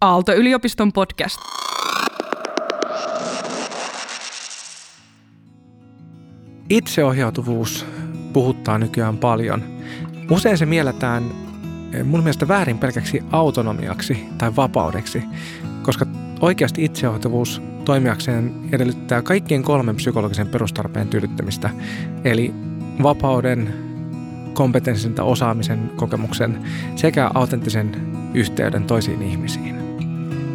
Aalto-yliopiston podcast. Itseohjautuvuus puhuttaa nykyään paljon. Usein se mielletään eh, mun mielestä väärin pelkäksi autonomiaksi tai vapaudeksi, koska oikeasti itseohjautuvuus toimijakseen edellyttää kaikkien kolmen psykologisen perustarpeen tyydyttämistä, eli vapauden, kompetenssin tai osaamisen kokemuksen sekä autenttisen yhteyden toisiin ihmisiin.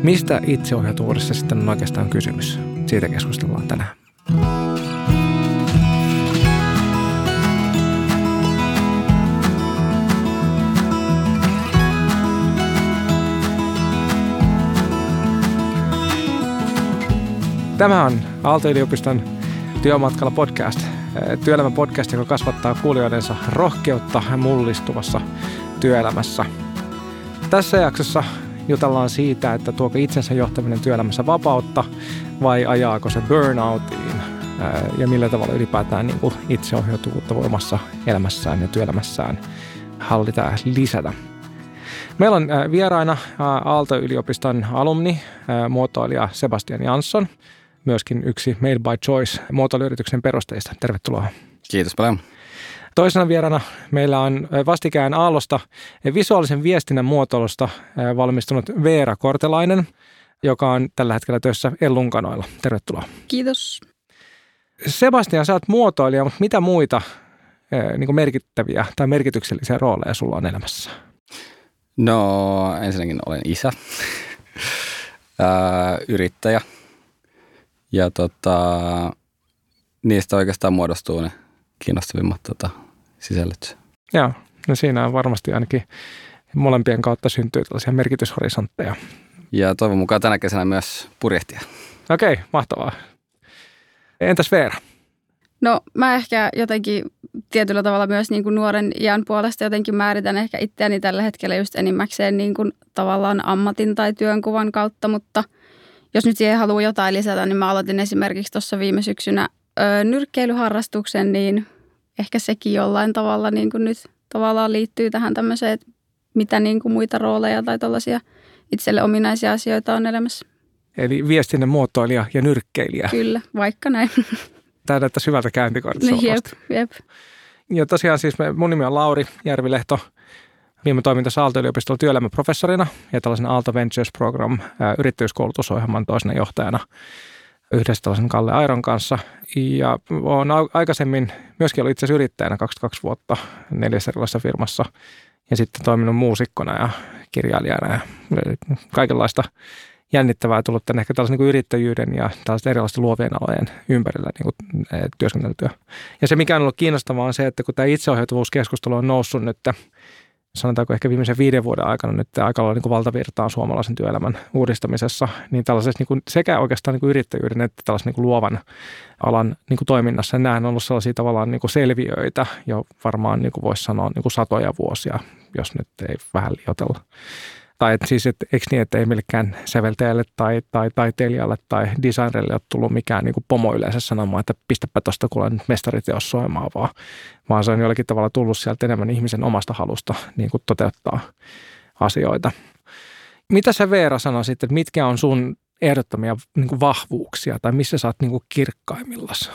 Mistä itseohjautuvuudessa sitten on oikeastaan kysymys? Siitä keskustellaan tänään. Tämä on Aalto-yliopiston Työmatkalla podcast. Työelämän podcast, joka kasvattaa kuulijoidensa rohkeutta mullistuvassa työelämässä. Tässä jaksossa jutellaan siitä, että tuoko itsensä johtaminen työelämässä vapautta vai ajaako se burnoutiin ja millä tavalla ylipäätään niin kuin itseohjautuvuutta voimassa elämässään ja työelämässään hallita ja lisätä. Meillä on vieraina Aalto-yliopiston alumni, muotoilija Sebastian Jansson – myöskin yksi Made by Choice muotoiluyrityksen perustajista. Tervetuloa. Kiitos paljon. Toisena vierana meillä on vastikään Aallosta visuaalisen viestinnän muotoilusta valmistunut Veera Kortelainen, joka on tällä hetkellä töissä Ellunkanoilla. Tervetuloa. Kiitos. Sebastian, sä oot muotoilija, mutta mitä muita niin merkittäviä tai merkityksellisiä rooleja sulla on elämässä? No ensinnäkin olen isä, yrittäjä – ja tota, niistä oikeastaan muodostuu ne kiinnostavimmat tota, sisällöt. Joo, no siinä on varmasti ainakin molempien kautta syntyy tällaisia merkityshorisontteja. Ja toivon mukaan tänä kesänä myös purjehtia. Okei, okay, mahtavaa. Entäs Veera? No mä ehkä jotenkin tietyllä tavalla myös niin kuin nuoren iän puolesta jotenkin määritän ehkä itseäni tällä hetkellä just enimmäkseen niin kuin tavallaan ammatin tai työnkuvan kautta, mutta – jos nyt siihen haluaa jotain lisätä, niin mä aloitin esimerkiksi tuossa viime syksynä ö, nyrkkeilyharrastuksen, niin ehkä sekin jollain tavalla niin kuin nyt tavallaan liittyy tähän tämmöiseen, että mitä niin kuin muita rooleja tai tällaisia itselle ominaisia asioita on elämässä. Eli viestinnän muotoilija ja nyrkkeilijä. Kyllä, vaikka näin. Tämä näyttää hyvältä käyntikortissa. jep, jep. Ja tosiaan siis mun nimi on Lauri Järvilehto. Viime toiminta Aalto-yliopistolla työelämäprofessorina ja tällaisen Aalto Ventures Program yrittäjyyskoulutusohjelman toisena johtajana yhdessä tällaisen Kalle Airon kanssa. Ja olen aikaisemmin myöskin ollut itse asiassa yrittäjänä 22 vuotta neljässä erilaisessa firmassa ja sitten toiminut muusikkona ja kirjailijana ja kaikenlaista jännittävää tullut tänne ehkä tällaisen niin yrittäjyyden ja tällaisten erilaisten luovien alojen ympärillä niin kuin, työskentelytyö. Ja se, mikä on ollut kiinnostavaa, on se, että kun tämä itseohjautuvuuskeskustelu on noussut nyt sanotaanko ehkä viimeisen viiden vuoden aikana nyt aika lailla niin kuin valtavirtaan suomalaisen työelämän uudistamisessa, niin tällaisessa niin kuin sekä oikeastaan niin kuin yrittäjyyden että tällaisen niin kuin luovan alan niin kuin toiminnassa, nämä on ollut sellaisia tavallaan niin kuin selviöitä jo varmaan niin kuin voisi sanoa niin kuin satoja vuosia, jos nyt ei vähän liotella. Tai et siis, et, eikö niin, että ei millekään säveltäjälle tai, tai taiteilijalle tai designerille ole tullut mikään niin kuin pomo yleensä sanomaan, että pistäpä tuosta kuule nyt mestariteos soimaan, vaan, vaan se on jollakin tavalla tullut sieltä enemmän ihmisen omasta halusta niin kuin toteuttaa asioita. Mitä sä Veera sanoisit, että mitkä on sun ehdottomia niin kuin vahvuuksia tai missä sä oot niin kuin kirkkaimmillas?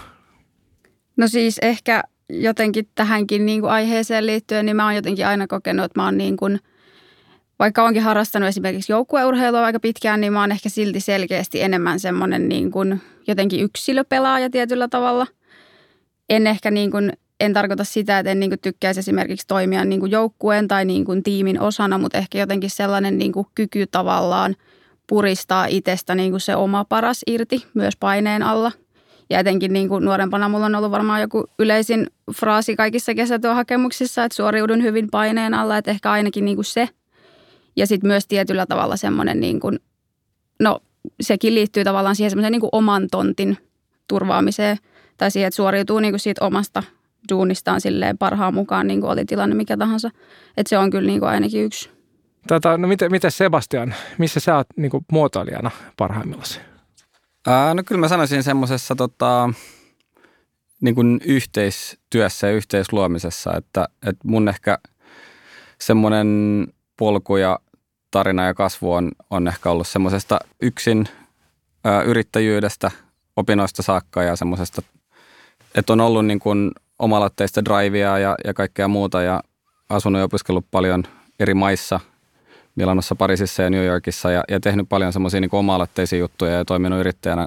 No siis ehkä jotenkin tähänkin niin kuin aiheeseen liittyen, niin mä oon jotenkin aina kokenut, että mä oon niin kuin – vaikka onkin harrastanut esimerkiksi joukkueurheilua aika pitkään, niin mä oon ehkä silti selkeästi enemmän semmoinen niin kuin jotenkin yksilöpelaaja tietyllä tavalla. En ehkä niin kuin, en tarkoita sitä, että en niin kuin tykkäisi esimerkiksi toimia niin kuin joukkueen tai niin kuin tiimin osana, mutta ehkä jotenkin sellainen niin kuin kyky tavallaan puristaa itsestä niin kuin se oma paras irti myös paineen alla. Ja etenkin niin kuin nuorempana mulla on ollut varmaan joku yleisin fraasi kaikissa kesätyöhakemuksissa, että suoriudun hyvin paineen alla, että ehkä ainakin niin kuin se – ja sitten myös tietyllä tavalla semmoinen, niin kuin, no sekin liittyy tavallaan siihen semmoiseen niin kuin oman tontin turvaamiseen tai siihen, että suoriutuu niin kuin siitä omasta duunistaan silleen parhaan mukaan, niin kuin oli tilanne mikä tahansa. Että se on kyllä niin kuin ainakin yksi. Tota, no miten, miten Sebastian, missä sä oot niin kuin muotoilijana parhaimmillasi? Ää, no kyllä mä sanoisin semmoisessa tota, niin kuin yhteistyössä ja yhteisluomisessa, että, että mun ehkä semmoinen polku ja tarina ja kasvu on, on ehkä ollut semmoisesta yksin ö, yrittäjyydestä opinnoista saakka ja semmoisesta, että on ollut niin kuin omalotteista drivea ja, ja kaikkea muuta ja asunut ja opiskellut paljon eri maissa, Milanossa, Pariisissa ja New Yorkissa ja, ja tehnyt paljon semmoisia niin oma-aloitteisia juttuja ja toiminut yrittäjänä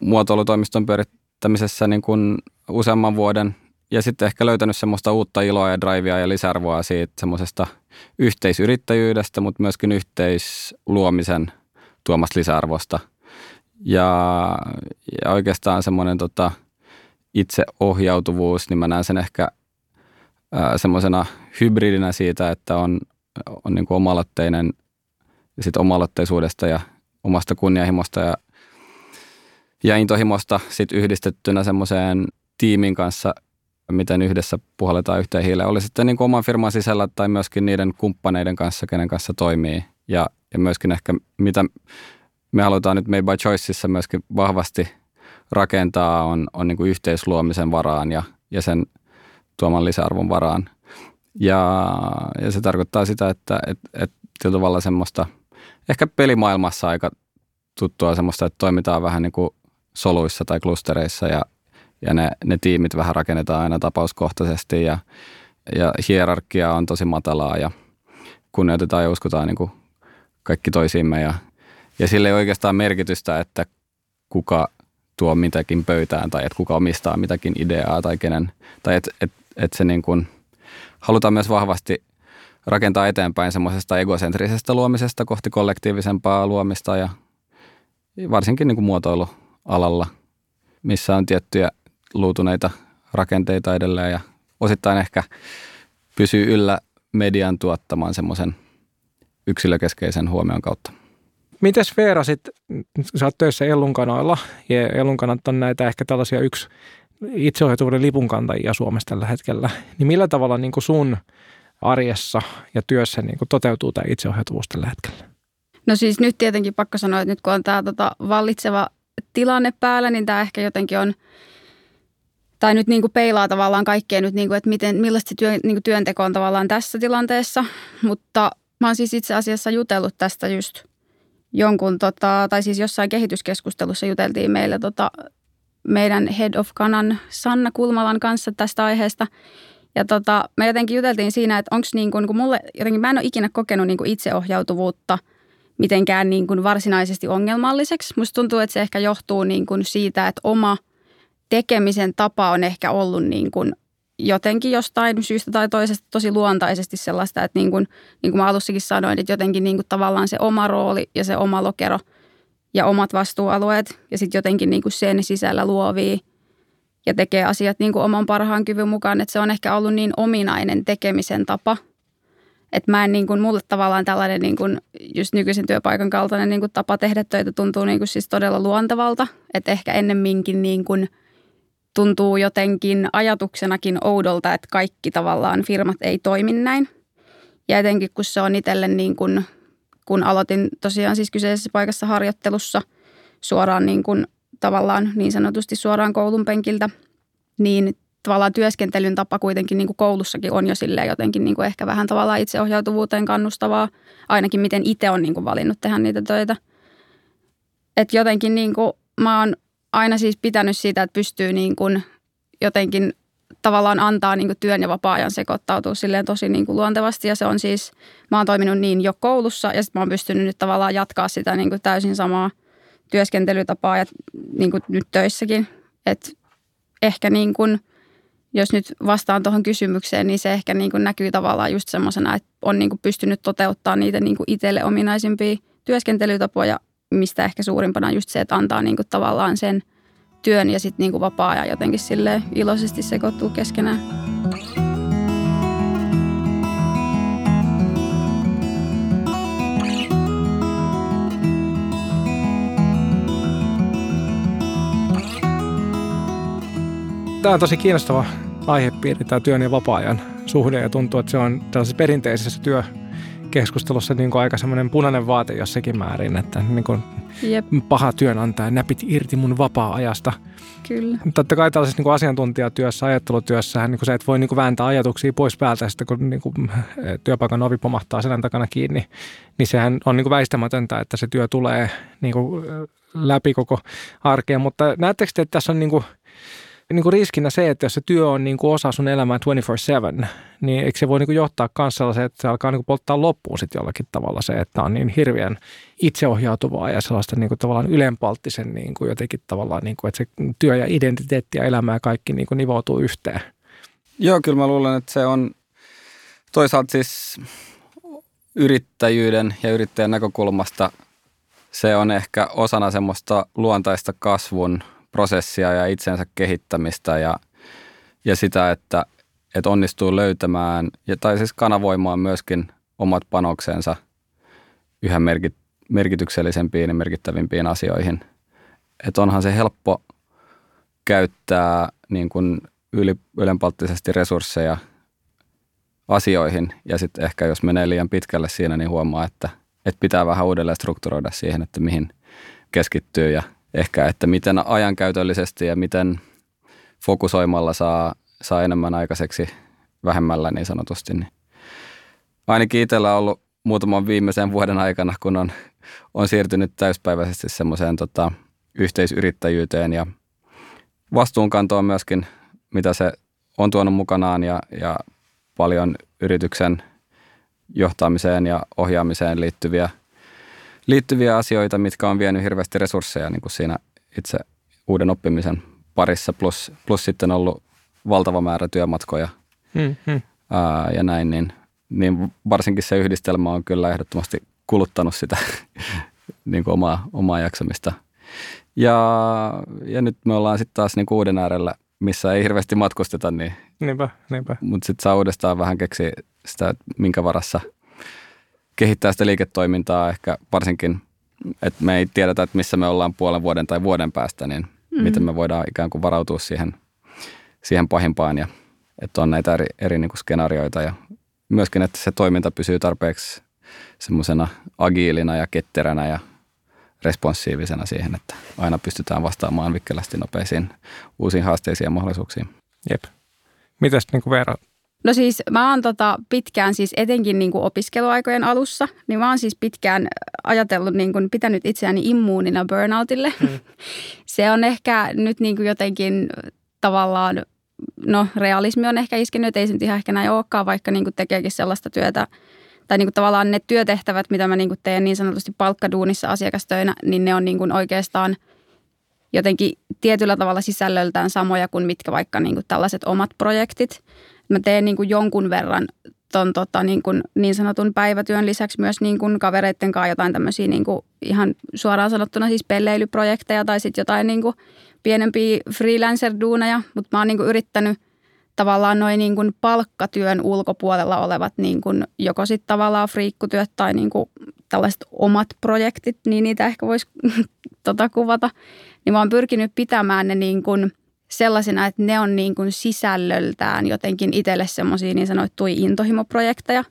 muotoilutoimiston pyörittämisessä niin kuin useamman vuoden ja sitten ehkä löytänyt semmoista uutta iloa ja drivea ja lisäarvoa siitä semmoisesta yhteisyrittäjyydestä, mutta myöskin yhteisluomisen tuomasta lisäarvosta. Ja, ja oikeastaan semmoinen tota, itseohjautuvuus, niin mä näen sen ehkä semmoisena hybridinä siitä, että on, on niin kuin omalotteinen ja sitten omalotteisuudesta ja omasta kunnianhimosta ja, ja intohimosta sit yhdistettynä semmoiseen tiimin kanssa, miten yhdessä puhalletaan yhteen hiileen. Oli sitten niin kuin oman firman sisällä tai myöskin niiden kumppaneiden kanssa, kenen kanssa toimii. Ja, ja myöskin ehkä mitä me halutaan nyt Made by Choiceissa myöskin vahvasti rakentaa on, on niin kuin yhteisluomisen varaan ja, ja sen tuoman lisäarvon varaan. Ja, ja se tarkoittaa sitä, että et, et, et tavalla semmoista ehkä pelimaailmassa aika tuttua semmoista, että toimitaan vähän niin kuin soluissa tai klustereissa ja, ja ne, ne tiimit vähän rakennetaan aina tapauskohtaisesti ja, ja hierarkia on tosi matalaa ja kunnioitetaan ja uskotaan niin kuin kaikki toisiimme. Ja, ja sille ei oikeastaan merkitystä, että kuka tuo mitäkin pöytään tai että kuka omistaa mitäkin ideaa tai kenen, tai että et, et se niin kuin, halutaan myös vahvasti rakentaa eteenpäin semmoisesta egocentrisestä luomisesta kohti kollektiivisempaa luomista ja varsinkin niin kuin muotoilualalla, missä on tiettyjä luutuneita rakenteita edelleen ja osittain ehkä pysyy yllä median tuottaman semmoisen yksilökeskeisen huomion kautta. Mites Veera sit, sä oot töissä Ellunkanoilla ja Ellunkanat on näitä ehkä tällaisia yksi itseohjautuvuuden lipunkantajia Suomessa tällä hetkellä, niin millä tavalla niin kuin sun arjessa ja työssä niin kuin toteutuu tämä itseohjautuvuus tällä hetkellä? No siis nyt tietenkin pakko sanoa, että nyt kun on tämä tota vallitseva tilanne päällä, niin tämä ehkä jotenkin on, tai nyt niin kuin peilaa tavallaan kaikkea nyt, niin kuin, että miten, millaista työ, niin kuin työnteko on tavallaan tässä tilanteessa. Mutta mä oon siis itse asiassa jutellut tästä just jonkun, tota, tai siis jossain kehityskeskustelussa juteltiin meillä tota, meidän Head of Kanan Sanna Kulmalan kanssa tästä aiheesta. Ja tota, me jotenkin juteltiin siinä, että onko niin kuin, kun mulle jotenkin, mä en ole ikinä kokenut niin kuin itseohjautuvuutta mitenkään niin kuin varsinaisesti ongelmalliseksi. Musta tuntuu, että se ehkä johtuu niin kuin siitä, että oma tekemisen tapa on ehkä ollut niin kuin jotenkin jostain syystä tai toisesta tosi luontaisesti sellaista, että niin kuin, niin kuin mä alussakin sanoin, että jotenkin niin kuin tavallaan se oma rooli ja se oma lokero ja omat vastuualueet ja sitten jotenkin niin kuin sen sisällä luovii ja tekee asiat niin kuin oman parhaan kyvyn mukaan, että se on ehkä ollut niin ominainen tekemisen tapa, että mä en niin kuin, mulle tavallaan tällainen niin kuin just nykyisen työpaikan kaltainen niin kuin tapa tehdä töitä tuntuu niin kuin siis todella luontevalta, että ehkä ennemminkin niin kuin – tuntuu jotenkin ajatuksenakin oudolta, että kaikki tavallaan firmat ei toimi näin. Ja etenkin kun se on itselle niin kuin, kun aloitin tosiaan siis kyseisessä paikassa harjoittelussa suoraan niin kuin tavallaan niin sanotusti suoraan koulun penkiltä, niin tavallaan työskentelyn tapa kuitenkin niin kuin koulussakin on jo silleen jotenkin niin kuin ehkä vähän tavallaan itseohjautuvuuteen kannustavaa, ainakin miten itse on niin kuin valinnut tehdä niitä töitä. Että jotenkin niin kuin mä oon aina siis pitänyt siitä, että pystyy niin kuin jotenkin tavallaan antaa niin kuin työn ja vapaa-ajan sekoittautua silleen tosi niin kuin luontevasti. Ja se on siis, mä oon toiminut niin jo koulussa ja sitten mä oon pystynyt nyt tavallaan jatkaa sitä niin kuin täysin samaa työskentelytapaa ja niin kuin nyt töissäkin. Että ehkä niin kuin, jos nyt vastaan tuohon kysymykseen, niin se ehkä niin kuin näkyy tavallaan just semmoisena, että on niin kuin pystynyt toteuttaa niitä niin kuin itselle ominaisimpia työskentelytapoja mistä ehkä suurimpana on just se, että antaa niinku tavallaan sen työn ja sitten niinku vapaa-ajan jotenkin sille iloisesti sekoittuu keskenään. Tämä on tosi kiinnostava aihepiiri, tämä työn ja vapaa-ajan suhde ja tuntuu, että se on tällaisessa perinteisessä työ, keskustelussa niin kuin aika semmoinen punainen vaate jossakin määrin, että niin kuin Jep, paha työnantaja näpit irti mun vapaa-ajasta. kyllä. Totta kai tällaisessa niin kuin asiantuntijatyössä, ajattelutyössähän niin kuin se, että voi niin kuin vääntää ajatuksia pois päältä sitten, kun niin kuin työpaikan ovi pomahtaa selän takana kiinni, niin sehän on niin kuin väistämätöntä, että se työ tulee niin kuin läpi koko arkeen. Mutta näettekö te, että tässä on niin kuin, niin kuin riskinä se, että jos se työ on niin kuin osa sun elämää 24-7, niin eikö se voi niin kuin johtaa myös sellaiseen, että se alkaa niin kuin polttaa loppuun sitten jollakin tavalla se, että on niin hirveän itseohjautuvaa ja sellaista niin kuin tavallaan ylenpalttisen niin kuin jotenkin tavallaan, niin kuin, että se työ ja identiteetti ja elämä ja kaikki niin kuin nivoutuu yhteen. Joo, kyllä mä luulen, että se on toisaalta siis yrittäjyyden ja yrittäjän näkökulmasta se on ehkä osana semmoista luontaista kasvun prosessia ja itsensä kehittämistä ja, ja sitä, että, että onnistuu löytämään ja, tai siis kanavoimaan myöskin omat panoksensa yhä merkit, merkityksellisempiin ja merkittävimpiin asioihin. Että onhan se helppo käyttää niin kuin yli, ylenpalttisesti resursseja asioihin ja sitten ehkä jos menee liian pitkälle siinä, niin huomaa, että, että pitää vähän uudelleen strukturoida siihen, että mihin keskittyy ja ehkä, että miten ajankäytöllisesti ja miten fokusoimalla saa, saa enemmän aikaiseksi vähemmällä niin sanotusti. Niin ainakin itsellä on ollut muutaman viimeisen vuoden aikana, kun on, on siirtynyt täyspäiväisesti semmoiseen tota, yhteisyrittäjyyteen ja vastuunkantoon myöskin, mitä se on tuonut mukanaan ja, ja paljon yrityksen johtamiseen ja ohjaamiseen liittyviä, liittyviä asioita, mitkä on vienyt hirveästi resursseja niin kuin siinä itse uuden oppimisen parissa, plus, plus sitten ollut valtava määrä työmatkoja Hmm, hmm. ää, ja näin, niin, niin varsinkin se yhdistelmä on kyllä ehdottomasti kuluttanut sitä niin kuin omaa, omaa jaksamista. Ja, ja nyt me ollaan sitten taas niin kuin uuden äärellä, missä ei hirveästi matkusteta, niin, Niinpä, niinpä. mutta sitten saa uudestaan vähän keksiä sitä, että minkä varassa kehittää sitä liiketoimintaa ehkä varsinkin, että me ei tiedetä, että missä me ollaan puolen vuoden tai vuoden päästä, niin mm. miten me voidaan ikään kuin varautua siihen, siihen pahimpaan ja että on näitä eri, eri niin kuin skenaarioita ja myöskin, että se toiminta pysyy tarpeeksi semmoisena agiilina ja ketteränä ja responsiivisena siihen, että aina pystytään vastaamaan vikkelästi nopeisiin uusiin haasteisiin ja mahdollisuuksiin. Jep. Mitäs niin kuin Veera? No siis mä oon tota pitkään siis etenkin niin kuin opiskeluaikojen alussa, niin mä oon siis pitkään ajatellut niin kuin pitänyt itseäni immuunina burnoutille. Mm. Se on ehkä nyt niin kuin jotenkin tavallaan, no realismi on ehkä iskenyt, että ei se nyt ihan ehkä näin olekaan, vaikka niin kuin tekeekin sellaista työtä, tai niin kuin tavallaan ne työtehtävät, mitä mä niin kuin teen niin sanotusti palkkaduunissa asiakastöinä, niin ne on niin kuin oikeastaan jotenkin tietyllä tavalla sisällöltään samoja kuin mitkä vaikka niin kuin tällaiset omat projektit. Mä teen niin kuin jonkun verran ton, tota, niin, kuin niin sanotun päivätyön lisäksi myös niin kuin kavereiden kanssa jotain tämmöisiä niin kuin ihan suoraan sanottuna siis pelleilyprojekteja tai sitten jotain niin kuin pienempiä freelancer-duuneja, mutta mä oon niin kuin yrittänyt tavallaan noin niin kuin palkkatyön ulkopuolella olevat niin kuin joko sitten tavallaan friikkutyöt tai niin kuin tällaiset omat projektit, niin niitä ehkä voisi tota kuvata. Niin mä oon pyrkinyt pitämään ne niin kuin sellaisena, että ne on niin kuin sisällöltään jotenkin itselle semmoisia niin sanottuja intohimoprojekteja.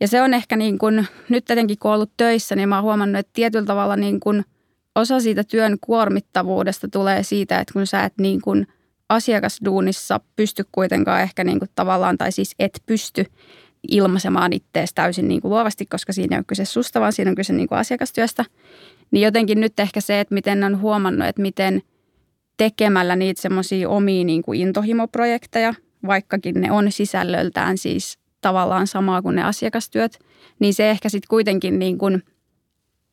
Ja se on ehkä niin kuin, nyt tietenkin kun ollut töissä, niin mä oon huomannut, että tietyllä tavalla niin kuin osa siitä työn kuormittavuudesta tulee siitä, että kun sä et niin kuin asiakasduunissa pysty kuitenkaan ehkä niin kuin tavallaan, tai siis et pysty ilmaisemaan ittees täysin niin kuin luovasti, koska siinä ei ole kyse susta, vaan siinä on kyse niin kuin asiakastyöstä. Niin jotenkin nyt ehkä se, että miten on huomannut, että miten tekemällä niitä semmoisia omia niin kuin intohimoprojekteja, vaikkakin ne on sisällöltään siis tavallaan samaa kuin ne asiakastyöt, niin se ehkä sitten kuitenkin niin kuin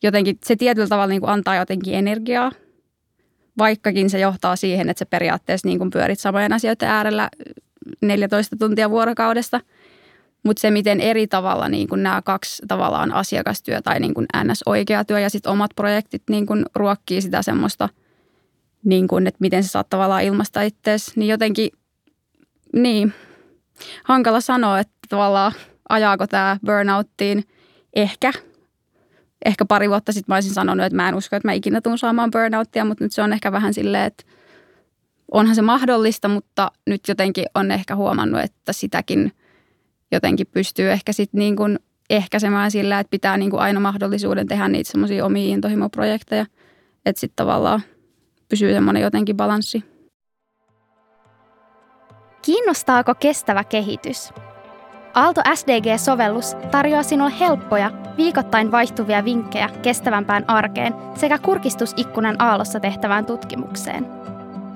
jotenkin, se tietyllä tavalla niin kuin antaa jotenkin energiaa, vaikkakin se johtaa siihen, että se periaatteessa niin kuin pyörit samojen asioiden äärellä 14 tuntia vuorokaudesta – mutta se, miten eri tavalla niin kun nämä kaksi tavallaan asiakastyö tai niin kun NS-oikea työ ja sitten omat projektit niin kun ruokkii sitä semmoista, niin kun, että miten sä saat tavallaan ilmaista itseäsi, niin jotenkin, niin, hankala sanoa, että tavallaan ajaako tämä burnouttiin ehkä. Ehkä pari vuotta sitten mä olisin sanonut, että mä en usko, että mä ikinä tuun saamaan burnouttia, mutta nyt se on ehkä vähän silleen, että onhan se mahdollista, mutta nyt jotenkin on ehkä huomannut, että sitäkin – jotenkin pystyy ehkä sitten niin kuin ehkäisemään sillä, että pitää niin kuin aina mahdollisuuden tehdä niitä semmoisia omia intohimoprojekteja, että sitten tavallaan pysyy semmoinen jotenkin balanssi. Kiinnostaako kestävä kehitys? Aalto SDG-sovellus tarjoaa sinulle helppoja, viikoittain vaihtuvia vinkkejä kestävämpään arkeen sekä kurkistusikkunan Aallossa tehtävään tutkimukseen.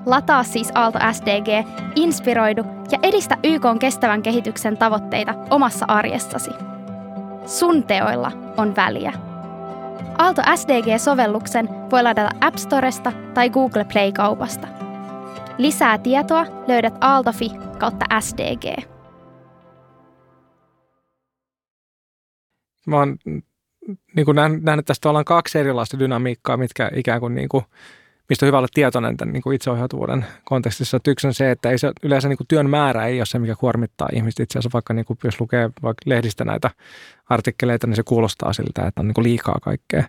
Lataa siis Aalto SDG, inspiroidu ja edistä YK kestävän kehityksen tavoitteita omassa arjessasi. Sun teoilla on väliä. Aalto SDG-sovelluksen voi ladata App Storesta tai Google Play-kaupasta. Lisää tietoa löydät aaltofi kautta SDG. Mä oon niin kuin nähnyt, tästä ollaan kaksi erilaista dynamiikkaa, mitkä ikään kuin, niin kuin mistä on hyvä olla tietoinen tämän niin kuin itseohjautuvuuden kontekstissa. Yksi on se, että ei se, yleensä niin kuin työn määrä ei ole se, mikä kuormittaa ihmistä. Itse asiassa vaikka niin kuin, jos lukee vaikka lehdistä näitä artikkeleita, niin se kuulostaa siltä, että on niin kuin liikaa kaikkea.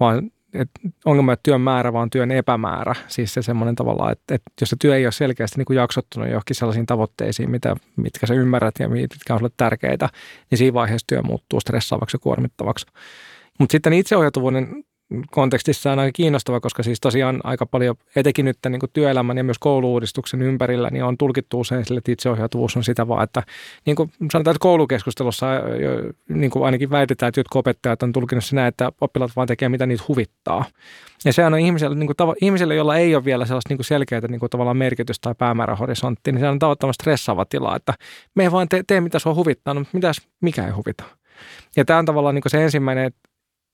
Vaan et ongelma ei työn määrä, vaan työn epämäärä. Siis se semmoinen tavalla, että, että jos se työ ei ole selkeästi niin kuin jaksottunut johonkin sellaisiin tavoitteisiin, mitä, mitkä sä ymmärrät ja mitkä on sulle tärkeitä, niin siinä vaiheessa työ muuttuu stressaavaksi ja kuormittavaksi. Mutta sitten itseohjautuvuuden kontekstissa on aika kiinnostava, koska siis tosiaan aika paljon, etenkin nyt niin työelämän ja myös kouluuudistuksen ympärillä, niin on tulkittu usein sille, että itseohjautuvuus on sitä vaan, että niin kuin sanotaan, että koulukeskustelussa niin kuin ainakin väitetään, että jotkut opettajat on tulkinut sinä, että oppilaat vaan tekee mitä niitä huvittaa. Ja se on ihmiselle, niin kuin, ihmiselle jolla ei ole vielä sellaista niin selkeää niin tavallaan merkitystä tai päämäärähorisonttia, niin se on tavattoman stressaava tila, että me ei vaan tee, tee mitä sua huvittaa, no mitäs mikä ei huvita. Ja tämä on tavallaan niin se ensimmäinen,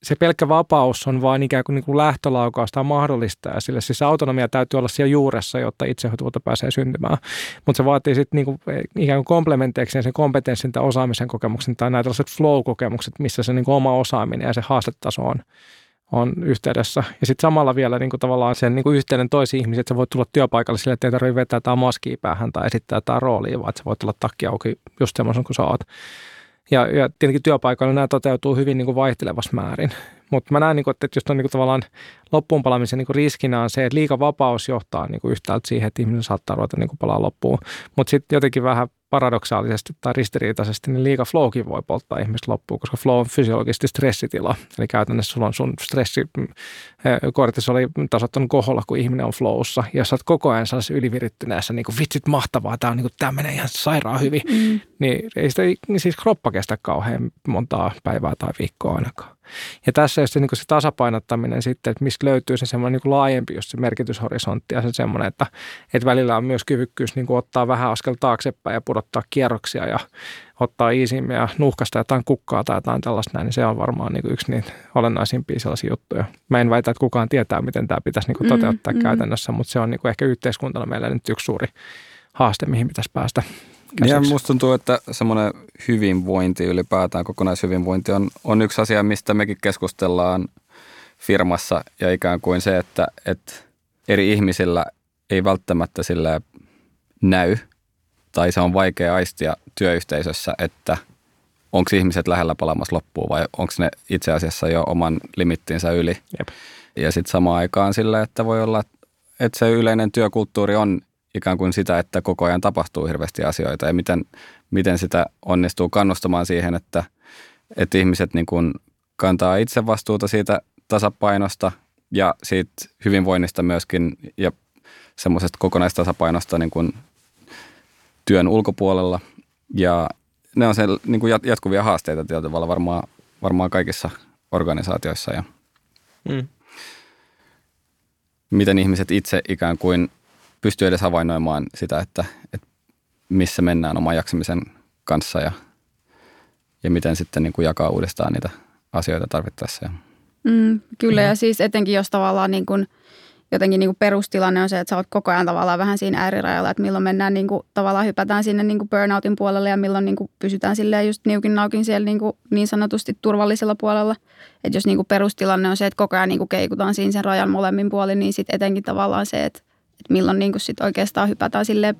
se pelkkä vapaus on vain ikään kuin, niin kuin lähtölaukaus tai mahdollistaa sille. Siis autonomia täytyy olla siellä juuressa, jotta itsehoituvuutta pääsee syntymään. Mutta se vaatii sitten niin kuin, ikään kuin komplementeeksi sen kompetenssin tai osaamisen kokemuksen tai näitä tällaiset flow-kokemukset, missä se niin kuin oma osaaminen ja se haastetaso on, on yhteydessä. Ja sitten samalla vielä niin kuin tavallaan sen niin kuin yhteyden toisiin ihmisiin, että sä voit tulla työpaikalle sille, että ei tarvitse vetää jotain maskia päähän tai esittää jotain roolia, vaan että sä voit tulla takki auki just semmoisen kuin sä oot. Ja, ja tietenkin työpaikoilla nämä toteutuu hyvin niin kuin vaihtelevassa määrin. Mutta mä näen, niin kuin, että just on niin kuin tavallaan loppuun palaamisen niin kuin riskinä on se, että liika vapaus johtaa niin kuin yhtäältä siihen, että ihminen saattaa ruveta niin kuin palaa loppuun. Mutta sitten jotenkin vähän paradoksaalisesti tai ristiriitaisesti, niin liika flowkin voi polttaa ihmistä loppuun, koska flow on fysiologisesti stressitila. Eli käytännössä sulla on sun stressi, mm, oli tasottanut koholla, kun ihminen on flowssa. Ja jos olet koko ajan sellaisessa ylivirittyneessä, niin kuin vitsit mahtavaa, tämä, on, niin kuin, tämä menee ihan sairaan hyvin, mm. niin ei sitä siis kroppa kestä kauhean montaa päivää tai viikkoa ainakaan. Ja tässä se, niin se tasapainottaminen sitten, että mistä löytyy se semmoinen niin laajempi just se merkityshorisontti ja se semmoinen, että, että välillä on myös kyvykkyys niin ottaa vähän askel taaksepäin ja pudottaa kierroksia ja ottaa iisimmin ja nuhkasta jotain kukkaa tai jotain tällaista näin, niin se on varmaan niin yksi niitä olennaisimpia sellaisia juttuja. Mä en väitä, että kukaan tietää, miten tämä pitäisi niin toteuttaa mm, mm. käytännössä, mutta se on niin ehkä yhteiskuntana meillä nyt yksi suuri haaste, mihin pitäisi päästä käsiksi. Ja musta tuntuu, että semmoinen hyvinvointi ylipäätään, kokonaishyvinvointi on, on yksi asia, mistä mekin keskustellaan firmassa ja ikään kuin se, että, että eri ihmisillä ei välttämättä sille näy tai se on vaikea aistia työyhteisössä, että onko ihmiset lähellä palamassa loppuun vai onko ne itse asiassa jo oman limittinsä yli. Jep. Ja sitten samaan aikaan sillä, että voi olla, että se yleinen työkulttuuri on ikään kuin sitä, että koko ajan tapahtuu hirveästi asioita ja miten, miten sitä onnistuu kannustamaan siihen, että, että ihmiset niin kuin kantaa itse vastuuta siitä tasapainosta ja siitä hyvinvoinnista myöskin ja semmoisesta kokonaistasapainosta niin kuin työn ulkopuolella. Ja ne on se niin kuin jatkuvia haasteita tietyllä tavalla varmaan, varmaan kaikissa organisaatioissa. Ja mm. Miten ihmiset itse ikään kuin pystyy edes havainnoimaan sitä, että, että missä mennään oman jaksamisen kanssa ja, ja miten sitten niin kuin jakaa uudestaan niitä asioita tarvittaessa. Mm, kyllä, mm. ja siis etenkin jos tavallaan niin kuin, jotenkin niin kuin perustilanne on se, että sä oot koko ajan tavallaan vähän siinä äärirajalla, että milloin mennään niin kuin, tavallaan hypätään sinne niin kuin burnoutin puolelle ja milloin niin kuin pysytään silleen just niukin naukin siellä niin, kuin, niin sanotusti turvallisella puolella. Että jos niin kuin perustilanne on se, että koko ajan niin kuin keikutaan siinä sen rajan molemmin puolin, niin sitten etenkin tavallaan se, että että milloin niin kuin sit oikeastaan hypätään sille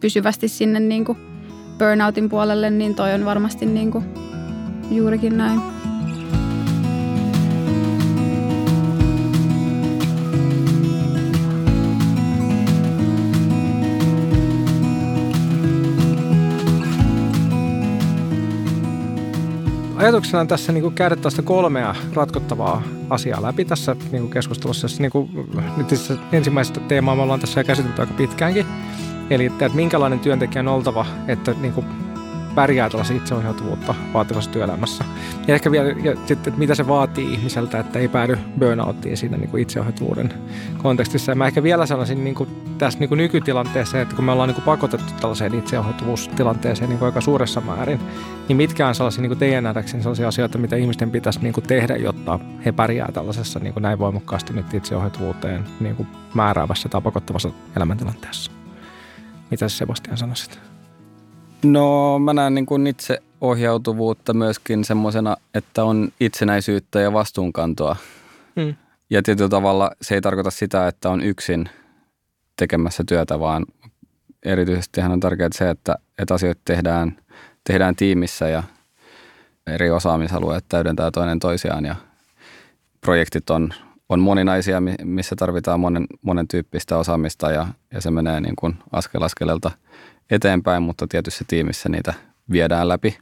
pysyvästi sinne niin kuin burnoutin puolelle, niin toi on varmasti niin kuin juurikin näin. Ajatuksena on tässä niin kuin käydä tästä kolmea ratkottavaa asiaa läpi tässä niin kuin keskustelussa. Niin kuin, nyt ensimmäistä teemaa me ollaan tässä käsitelty aika pitkäänkin. Eli että minkälainen työntekijä on oltava, että niin kuin pärjää tällaisen itseohjautuvuutta vaativassa työelämässä. Ja ehkä vielä ja sitten, että mitä se vaatii ihmiseltä, että ei päädy burnouttiin siinä niin kuin itseohjautuvuuden kontekstissa. Ja mä ehkä vielä sanoisin niin kuin tässä niin kuin nykytilanteessa, että kun me ollaan niin kuin pakotettu tällaiseen itseohjautuvuustilanteeseen niin kuin aika suuressa määrin, niin mitkä on sellaisia niin kuin teidän nähdäkseni sellaisia asioita, mitä ihmisten pitäisi niin kuin tehdä, jotta he pärjää tällaisessa niin kuin näin voimakkaasti nyt itseohjautuvuuteen niin kuin määräävässä tai pakottavassa elämäntilanteessa. Mitä Sebastian sanoisit? No mä näen niin kuin itse ohjautuvuutta myöskin semmoisena, että on itsenäisyyttä ja vastuunkantoa. Mm. Ja tietyllä tavalla se ei tarkoita sitä, että on yksin tekemässä työtä, vaan erityisesti on tärkeää se, että, että asioita tehdään, tehdään tiimissä ja eri osaamisalueet täydentää toinen toisiaan ja projektit on, on moninaisia, missä tarvitaan monen, monen tyyppistä osaamista ja, ja se menee niin kuin askel askeleelta – eteenpäin, mutta tietyssä tiimissä niitä viedään läpi.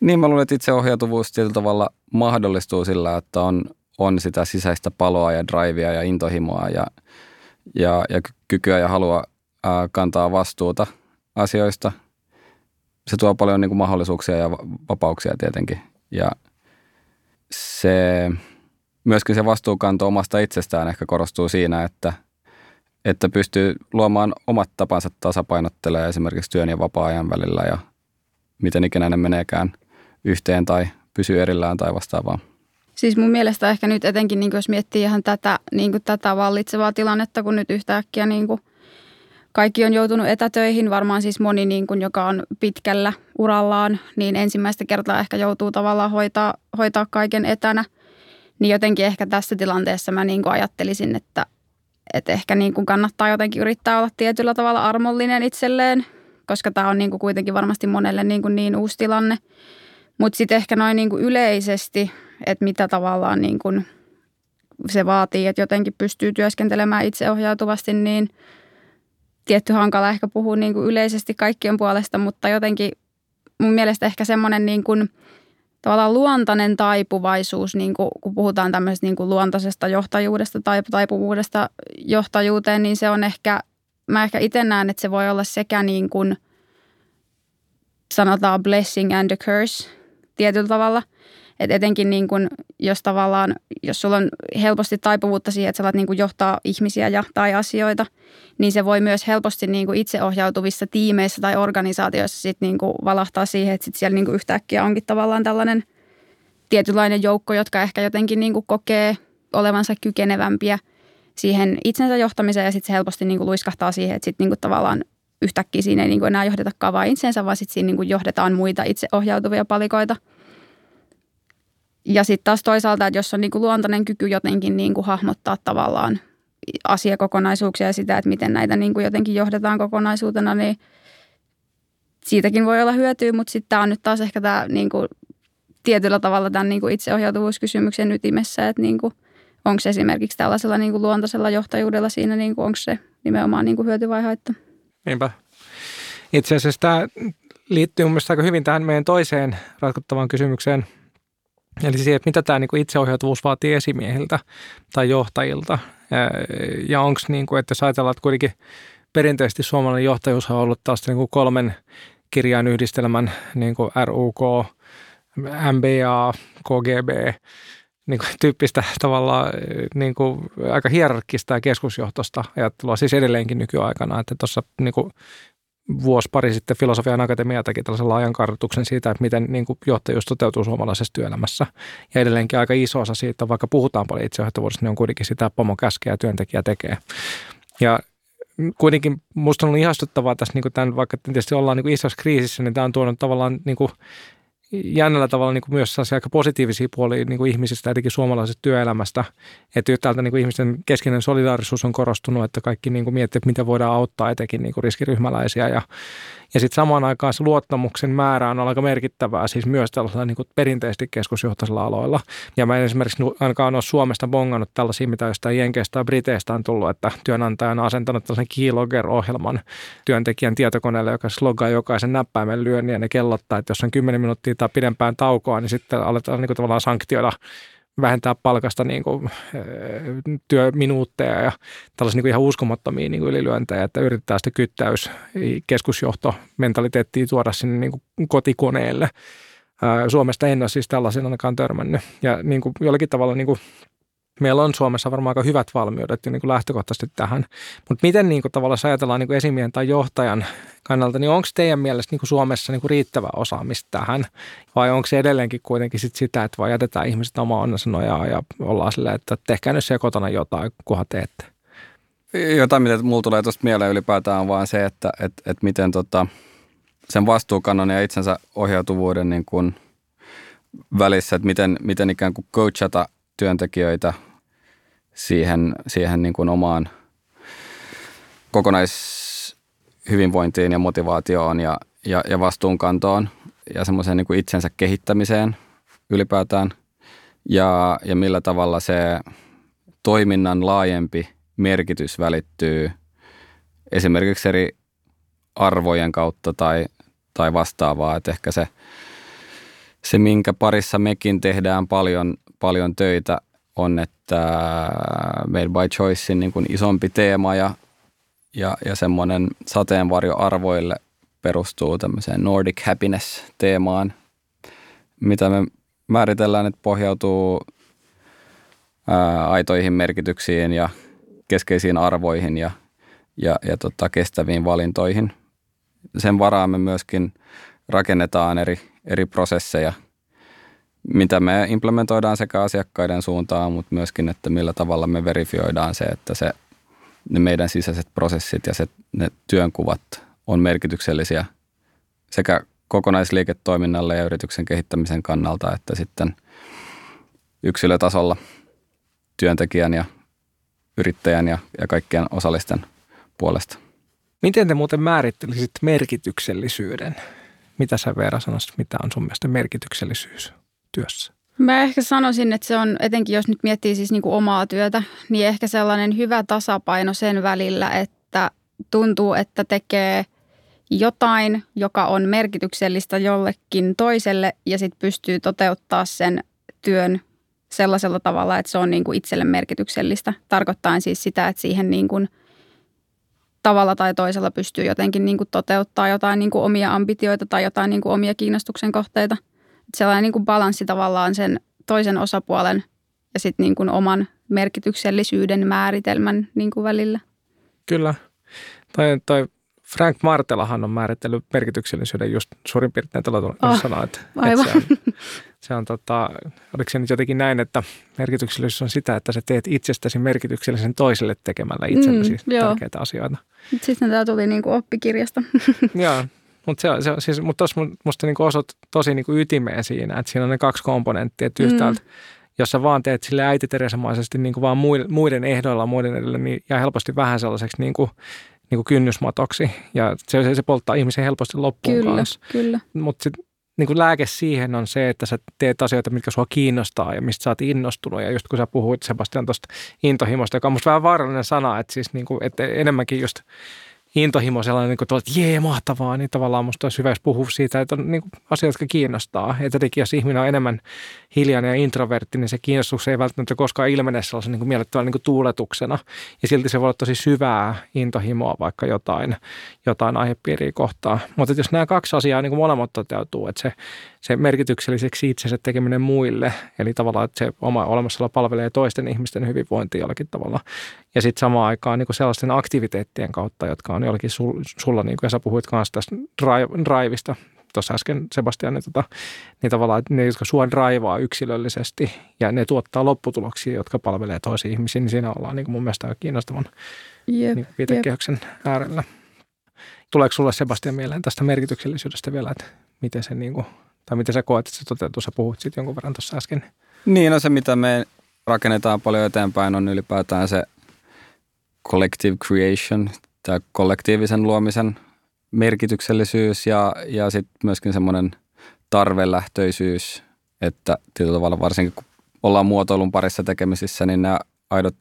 Niin mä luulen, että itseohjautuvuus tietyllä tavalla mahdollistuu sillä, että on, on sitä sisäistä paloa ja drivea ja intohimoa ja, ja, ja kykyä ja halua ää, kantaa vastuuta asioista. Se tuo paljon niin kuin mahdollisuuksia ja vapauksia tietenkin. Ja se, myöskin se vastuukanto omasta itsestään ehkä korostuu siinä, että – että pystyy luomaan omat tapansa tasapainottelee esimerkiksi työn ja vapaa-ajan välillä ja miten ikinä ne meneekään yhteen tai pysyy erillään tai vastaavaa. Siis mun mielestä ehkä nyt etenkin, niin jos miettii ihan tätä, niin tätä vallitsevaa tilannetta, kun nyt yhtäkkiä niin kuin kaikki on joutunut etätöihin, varmaan siis moni, niin kuin, joka on pitkällä urallaan, niin ensimmäistä kertaa ehkä joutuu tavallaan hoitaa, hoitaa kaiken etänä. Niin jotenkin ehkä tässä tilanteessa mä niin kuin ajattelisin, että että ehkä niin kuin kannattaa jotenkin yrittää olla tietyllä tavalla armollinen itselleen, koska tämä on niin kuin kuitenkin varmasti monelle niin, kuin niin uusi tilanne. Mutta sitten ehkä noin niin kuin yleisesti, että mitä tavallaan niin kuin se vaatii, että jotenkin pystyy työskentelemään itseohjautuvasti, niin tietty hankala ehkä puhua niin kuin yleisesti kaikkien puolesta, mutta jotenkin mun mielestä ehkä semmoinen niin kuin – tavallaan luontainen taipuvaisuus, niin kuin, kun puhutaan tämmöisestä niin kuin luontaisesta johtajuudesta tai taipuvuudesta johtajuuteen, niin se on ehkä, mä ehkä itse näen, että se voi olla sekä niin kuin sanotaan blessing and a curse tietyllä tavalla. Et etenkin niin kun, jos tavallaan, jos sulla on helposti taipuvuutta siihen, että sä alat niin johtaa ihmisiä ja, tai asioita, niin se voi myös helposti niin itseohjautuvissa tiimeissä tai organisaatioissa sit niin valahtaa siihen, että sit siellä niin yhtäkkiä onkin tavallaan tällainen tietynlainen joukko, jotka ehkä jotenkin niin kokee olevansa kykenevämpiä siihen itsensä johtamiseen ja sitten se helposti niin luiskahtaa siihen, että sitten niin tavallaan yhtäkkiä siinä ei niin enää johdetakaan vain itsensä, vaan sitten siinä niin johdetaan muita itseohjautuvia palikoita – ja sitten taas toisaalta, että jos on niinku luontainen kyky jotenkin niinku hahmottaa tavallaan asiakokonaisuuksia ja sitä, että miten näitä niinku jotenkin johdetaan kokonaisuutena, niin siitäkin voi olla hyötyä, mutta sitten tämä on nyt taas ehkä tämä niinku, tietyllä tavalla tämän niinku itseohjautuvuuskysymyksen ytimessä, että niinku, onko se esimerkiksi tällaisella niinku luontaisella johtajuudella siinä, niinku, onko se nimenomaan niinku hyöty vai haitta. Niinpä. Itse asiassa tämä liittyy mun mielestä aika hyvin tähän meidän toiseen ratkottavaan kysymykseen – Eli siihen, että mitä tämä niin itseohjautuvuus vaatii esimiehiltä tai johtajilta. Ja onko niin kuin, että jos ajatellaan, että kuitenkin perinteisesti suomalainen johtajuus on ollut taas niin kuin kolmen kirjan yhdistelmän niin kuin RUK, MBA, KGB, niin kuin tyyppistä tavallaan niin kuin aika hierarkkista ja keskusjohtosta ajattelua, siis edelleenkin nykyaikana, että tuossa niin vuosi pari sitten Filosofian Akatemia teki tällaisen laajan kartoituksen siitä, että miten niin kuin johtajuus toteutuu suomalaisessa työelämässä. Ja edelleenkin aika iso osa siitä, vaikka puhutaan paljon itsejohtavuudesta, niin on kuitenkin sitä pomo käskeä työntekijä tekee. Ja kuitenkin musta on ollut ihastuttavaa tässä, niin kuin tämän, vaikka tietysti ollaan niin kuin isossa kriisissä, niin tämä on tuonut tavallaan niin kuin jännällä tavalla niin kuin myös aika positiivisia puolia niin kuin ihmisistä, etenkin suomalaisesta työelämästä. Että täältä niin kuin ihmisten keskeinen solidaarisuus on korostunut, että kaikki niin kuin miettii, että miten voidaan auttaa etenkin niin kuin riskiryhmäläisiä ja ja sitten samaan aikaan se luottamuksen määrä on aika merkittävää, siis myös tällaisella niin perinteisesti keskusjohtaisilla aloilla. Ja mä en esimerkiksi ainakaan ole Suomesta bongannut tällaisia, mitä jostain Jenkeistä tai Briteistä on tullut, että työnantaja on asentanut tällaisen keylogger-ohjelman työntekijän tietokoneelle, joka slogaa jokaisen näppäimen lyönnin ja ne kellottaa, että jos on 10 minuuttia ottaa pidempään taukoa, niin sitten aletaan niin kuin tavallaan sanktioida vähentää palkasta niin kuin, työminuutteja ja tällaisia niin kuin ihan uskomattomia niin kuin ylilyöntejä, että yritetään sitä kyttäys keskusjohto mentaliteettiin tuoda sinne niin kuin kotikoneelle. Suomesta en ole siis tällaisen ainakaan törmännyt. Ja niin kuin jollakin tavalla niin kuin meillä on Suomessa varmaan aika hyvät valmiudet jo niin kuin lähtökohtaisesti tähän. Mutta miten niin kuin tavallaan ajatellaan niin kuin esimiehen tai johtajan kannalta, niin onko teidän mielestä niin kuin Suomessa niin kuin riittävä osaamista tähän? Vai onko se edelleenkin kuitenkin sit sitä, että vaan jätetään ihmiset oma onnensa nojaa ja ollaan silleen, että tehkää nyt siellä kotona jotain, kunhan teette? Jotain, mitä mulla tulee tuosta mieleen ylipäätään on vaan se, että et, et miten tota, sen vastuukannon ja itsensä ohjautuvuuden niin kuin välissä, että miten, miten ikään kuin coachata työntekijöitä siihen, siihen niin kuin omaan kokonaishyvinvointiin ja motivaatioon ja, ja, ja vastuunkantoon ja semmoiseen niin kuin itsensä kehittämiseen ylipäätään. Ja, ja millä tavalla se toiminnan laajempi merkitys välittyy esimerkiksi eri arvojen kautta tai, tai vastaavaa, että ehkä se, se, minkä parissa mekin tehdään paljon, paljon töitä, on, että Made by Choicein niin kuin isompi teema ja, ja, ja semmoinen sateenvarjo arvoille perustuu tämmöiseen Nordic Happiness-teemaan, mitä me määritellään, että pohjautuu ää, aitoihin merkityksiin ja keskeisiin arvoihin ja, ja, ja tota, kestäviin valintoihin. Sen varaan me myöskin rakennetaan eri, eri prosesseja – mitä me implementoidaan sekä asiakkaiden suuntaan, mutta myöskin, että millä tavalla me verifioidaan se, että se, ne meidän sisäiset prosessit ja se, ne työnkuvat on merkityksellisiä sekä kokonaisliiketoiminnalle ja yrityksen kehittämisen kannalta, että sitten yksilötasolla työntekijän ja yrittäjän ja, ja kaikkien osallisten puolesta. Miten te muuten määrittelisit merkityksellisyyden? Mitä sä Veera sanoisit, mitä on sun mielestä merkityksellisyys? Työssä? Mä ehkä sanoisin, että se on, etenkin jos nyt miettii siis niin kuin omaa työtä, niin ehkä sellainen hyvä tasapaino sen välillä, että tuntuu, että tekee jotain, joka on merkityksellistä jollekin toiselle ja sitten pystyy toteuttaa sen työn sellaisella tavalla, että se on niin kuin itselle merkityksellistä. Tarkoittaa siis sitä, että siihen niin kuin tavalla tai toisella pystyy jotenkin niin kuin toteuttaa jotain niin kuin omia ambitioita tai jotain niin kuin omia kiinnostuksen kohteita – sellainen niin kuin balanssi tavallaan sen toisen osapuolen ja sitten niin kuin oman merkityksellisyyden määritelmän niin kuin välillä. Kyllä. Tai, tai Frank Martelahan on määritellyt merkityksellisyyden just suurin piirtein tällä tavalla oh, sanaa, että, että se on, se on tota, oliko se nyt jotenkin näin, että merkityksellisyys on sitä, että sä teet itsestäsi merkityksellisen toiselle tekemällä itsellesi mm, tärkeitä asioita. Sitten tämä tuli niin kuin oppikirjasta. Joo, mutta se, se, siis, mut tuossa musta niinku osut tosi niinku ytimeen siinä, että siinä on ne kaksi komponenttia, että yhtäältä mm. jos sä vaan teet sille äititeresamaisesti niinku vaan muiden ehdoilla muiden edellä, niin jää helposti vähän sellaiseksi niinku, niinku kynnysmatoksi ja se, se, se polttaa ihmisen helposti loppuun kyllä, kanssa. Kyllä, Mutta niin kuin lääke siihen on se, että sä teet asioita, mitkä sua kiinnostaa ja mistä sä oot innostunut. Ja just kun sä puhuit Sebastian tuosta intohimosta, joka on musta vähän vaarallinen sana, että siis niin kuin, että enemmänkin just – intohimo sellainen, niin kuin, että jee, mahtavaa, niin tavallaan musta olisi hyvä puhua siitä, että on niin asioita, jotka kiinnostaa. Että jotenkin, jos ihminen on enemmän hiljainen ja introvertti, niin se kiinnostus ei välttämättä koskaan ilmene sellaisen niin kuin miellyttävän niin kuin tuuletuksena. Ja silti se voi olla tosi syvää intohimoa vaikka jotain, jotain aihepiiriä kohtaa. Mutta jos nämä kaksi asiaa niin kuin molemmat toteutuu, että se, se merkitykselliseksi itsensä tekeminen muille, eli tavallaan, että se oma olemassaolo palvelee toisten ihmisten hyvinvointia jollakin tavalla. Ja sitten samaan aikaan niin kuin sellaisten aktiviteettien kautta, jotka on jollakin sulla, niin kuin sä puhuit kanssa tästä driveista, tuossa äsken Sebastian, niin, tota, niin tavallaan että ne, jotka sua raivaa yksilöllisesti ja ne tuottaa lopputuloksia, jotka palvelee toisia ihmisiä, niin siinä ollaan niin kuin mun mielestä kiinnostavan yep, niin viitekehyksen yep. äärellä. Tuleeko sulle Sebastian mieleen tästä merkityksellisyydestä vielä, että miten se niin kuin, tai miten sä koet, että se toteutuu? Sä puhuit siitä jonkun verran tuossa äsken. Niin, no se mitä me rakennetaan paljon eteenpäin on ylipäätään se collective creation, tämä kollektiivisen luomisen merkityksellisyys ja, ja sitten myöskin semmoinen tarvelähtöisyys, että tietyllä tavalla varsinkin kun ollaan muotoilun parissa tekemisissä, niin nämä aidot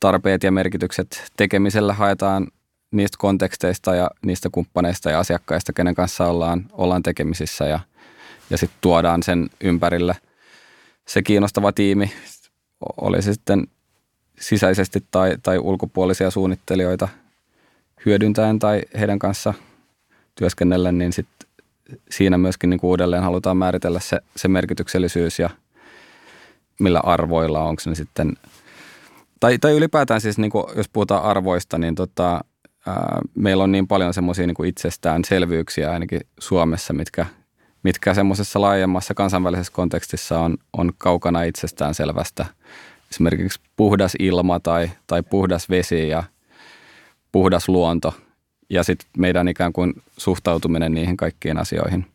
tarpeet ja merkitykset tekemisellä haetaan niistä konteksteista ja niistä kumppaneista ja asiakkaista, kenen kanssa ollaan, ollaan tekemisissä ja, ja sitten tuodaan sen ympärille. Se kiinnostava tiimi, oli se sitten sisäisesti tai, tai ulkopuolisia suunnittelijoita hyödyntäen tai heidän kanssa työskennellen, niin sit siinä myöskin niin uudelleen halutaan määritellä se, se merkityksellisyys ja millä arvoilla, onko se sitten, tai, tai ylipäätään siis niin kuin, jos puhutaan arvoista, niin tota, ää, meillä on niin paljon semmoisia niin itsestäänselvyyksiä ainakin Suomessa, mitkä, mitkä semmoisessa laajemmassa kansainvälisessä kontekstissa on, on kaukana itsestään selvästä. Esimerkiksi puhdas ilma tai, tai puhdas vesi ja puhdas luonto ja sitten meidän ikään kuin suhtautuminen niihin kaikkiin asioihin.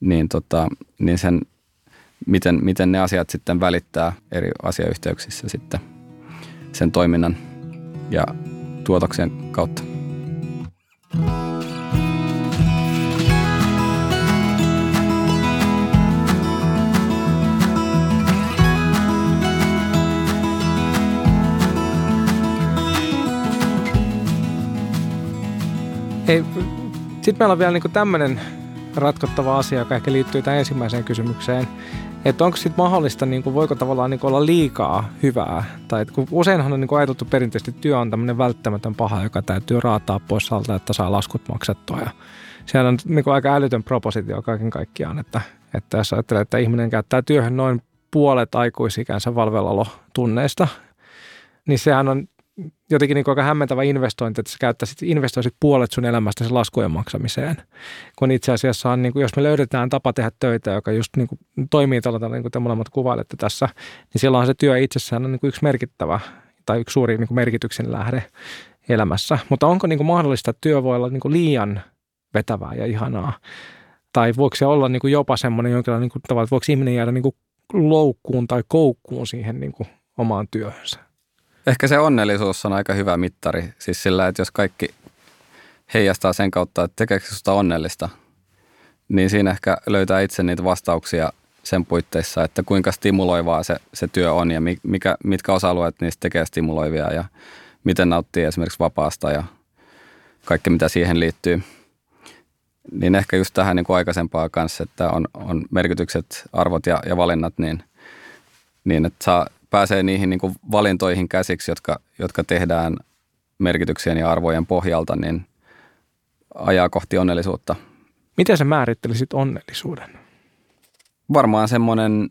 Niin, tota, niin sen, miten, miten ne asiat sitten välittää eri asiayhteyksissä sitten sen toiminnan ja tuotoksen kautta. Hei, sitten meillä on vielä niinku tämmöinen ratkottava asia, joka ehkä liittyy tähän ensimmäiseen kysymykseen. Että onko sitten mahdollista, niin kuin, voiko tavallaan niin kuin olla liikaa hyvää? Tai kun useinhan on niin kuin ajateltu perinteisesti, että työ on tämmöinen välttämätön paha, joka täytyy raataa pois alta, että saa laskut maksettua. Ja siellä on niin kuin aika älytön propositio kaiken kaikkiaan, että, että jos ajattelee, että ihminen käyttää työhön noin puolet aikuisikänsä valvelalotunneista, niin sehän on jotenkin niin aika hämmentävä investointi, että sä käyttäisit, investoisit puolet sun elämästä sen laskujen maksamiseen. Kun itse asiassa on, niin kuin, jos me löydetään tapa tehdä töitä, joka just niin kuin, toimii tällä tavalla, niin kuin te molemmat kuvailette tässä, niin silloin se työ itsessään on niin kuin yksi merkittävä tai yksi suuri niin kuin merkityksen lähde elämässä. Mutta onko niin kuin mahdollista, että työ voi olla niin kuin liian vetävää ja ihanaa? Tai voiko se olla niin kuin jopa semmoinen jonkinlainen niin kuin, tavalla, että voiko ihminen jäädä niin kuin loukkuun tai koukkuun siihen niin kuin omaan työhönsä? Ehkä se onnellisuus on aika hyvä mittari. Siis sillä, että jos kaikki heijastaa sen kautta, että tekeekö sinusta onnellista, niin siinä ehkä löytää itse niitä vastauksia sen puitteissa, että kuinka stimuloivaa se, se työ on ja mikä, mitkä osa-alueet niistä tekee stimuloivia ja miten nauttii esimerkiksi vapaasta ja kaikki mitä siihen liittyy. Niin ehkä just tähän niin kuin aikaisempaa kanssa, että on, on merkitykset, arvot ja, ja valinnat, niin, niin että saa pääsee niihin niin kuin valintoihin käsiksi, jotka, jotka tehdään merkityksien ja arvojen pohjalta, niin ajaa kohti onnellisuutta. Miten sä määrittelisit onnellisuuden? Varmaan semmoinen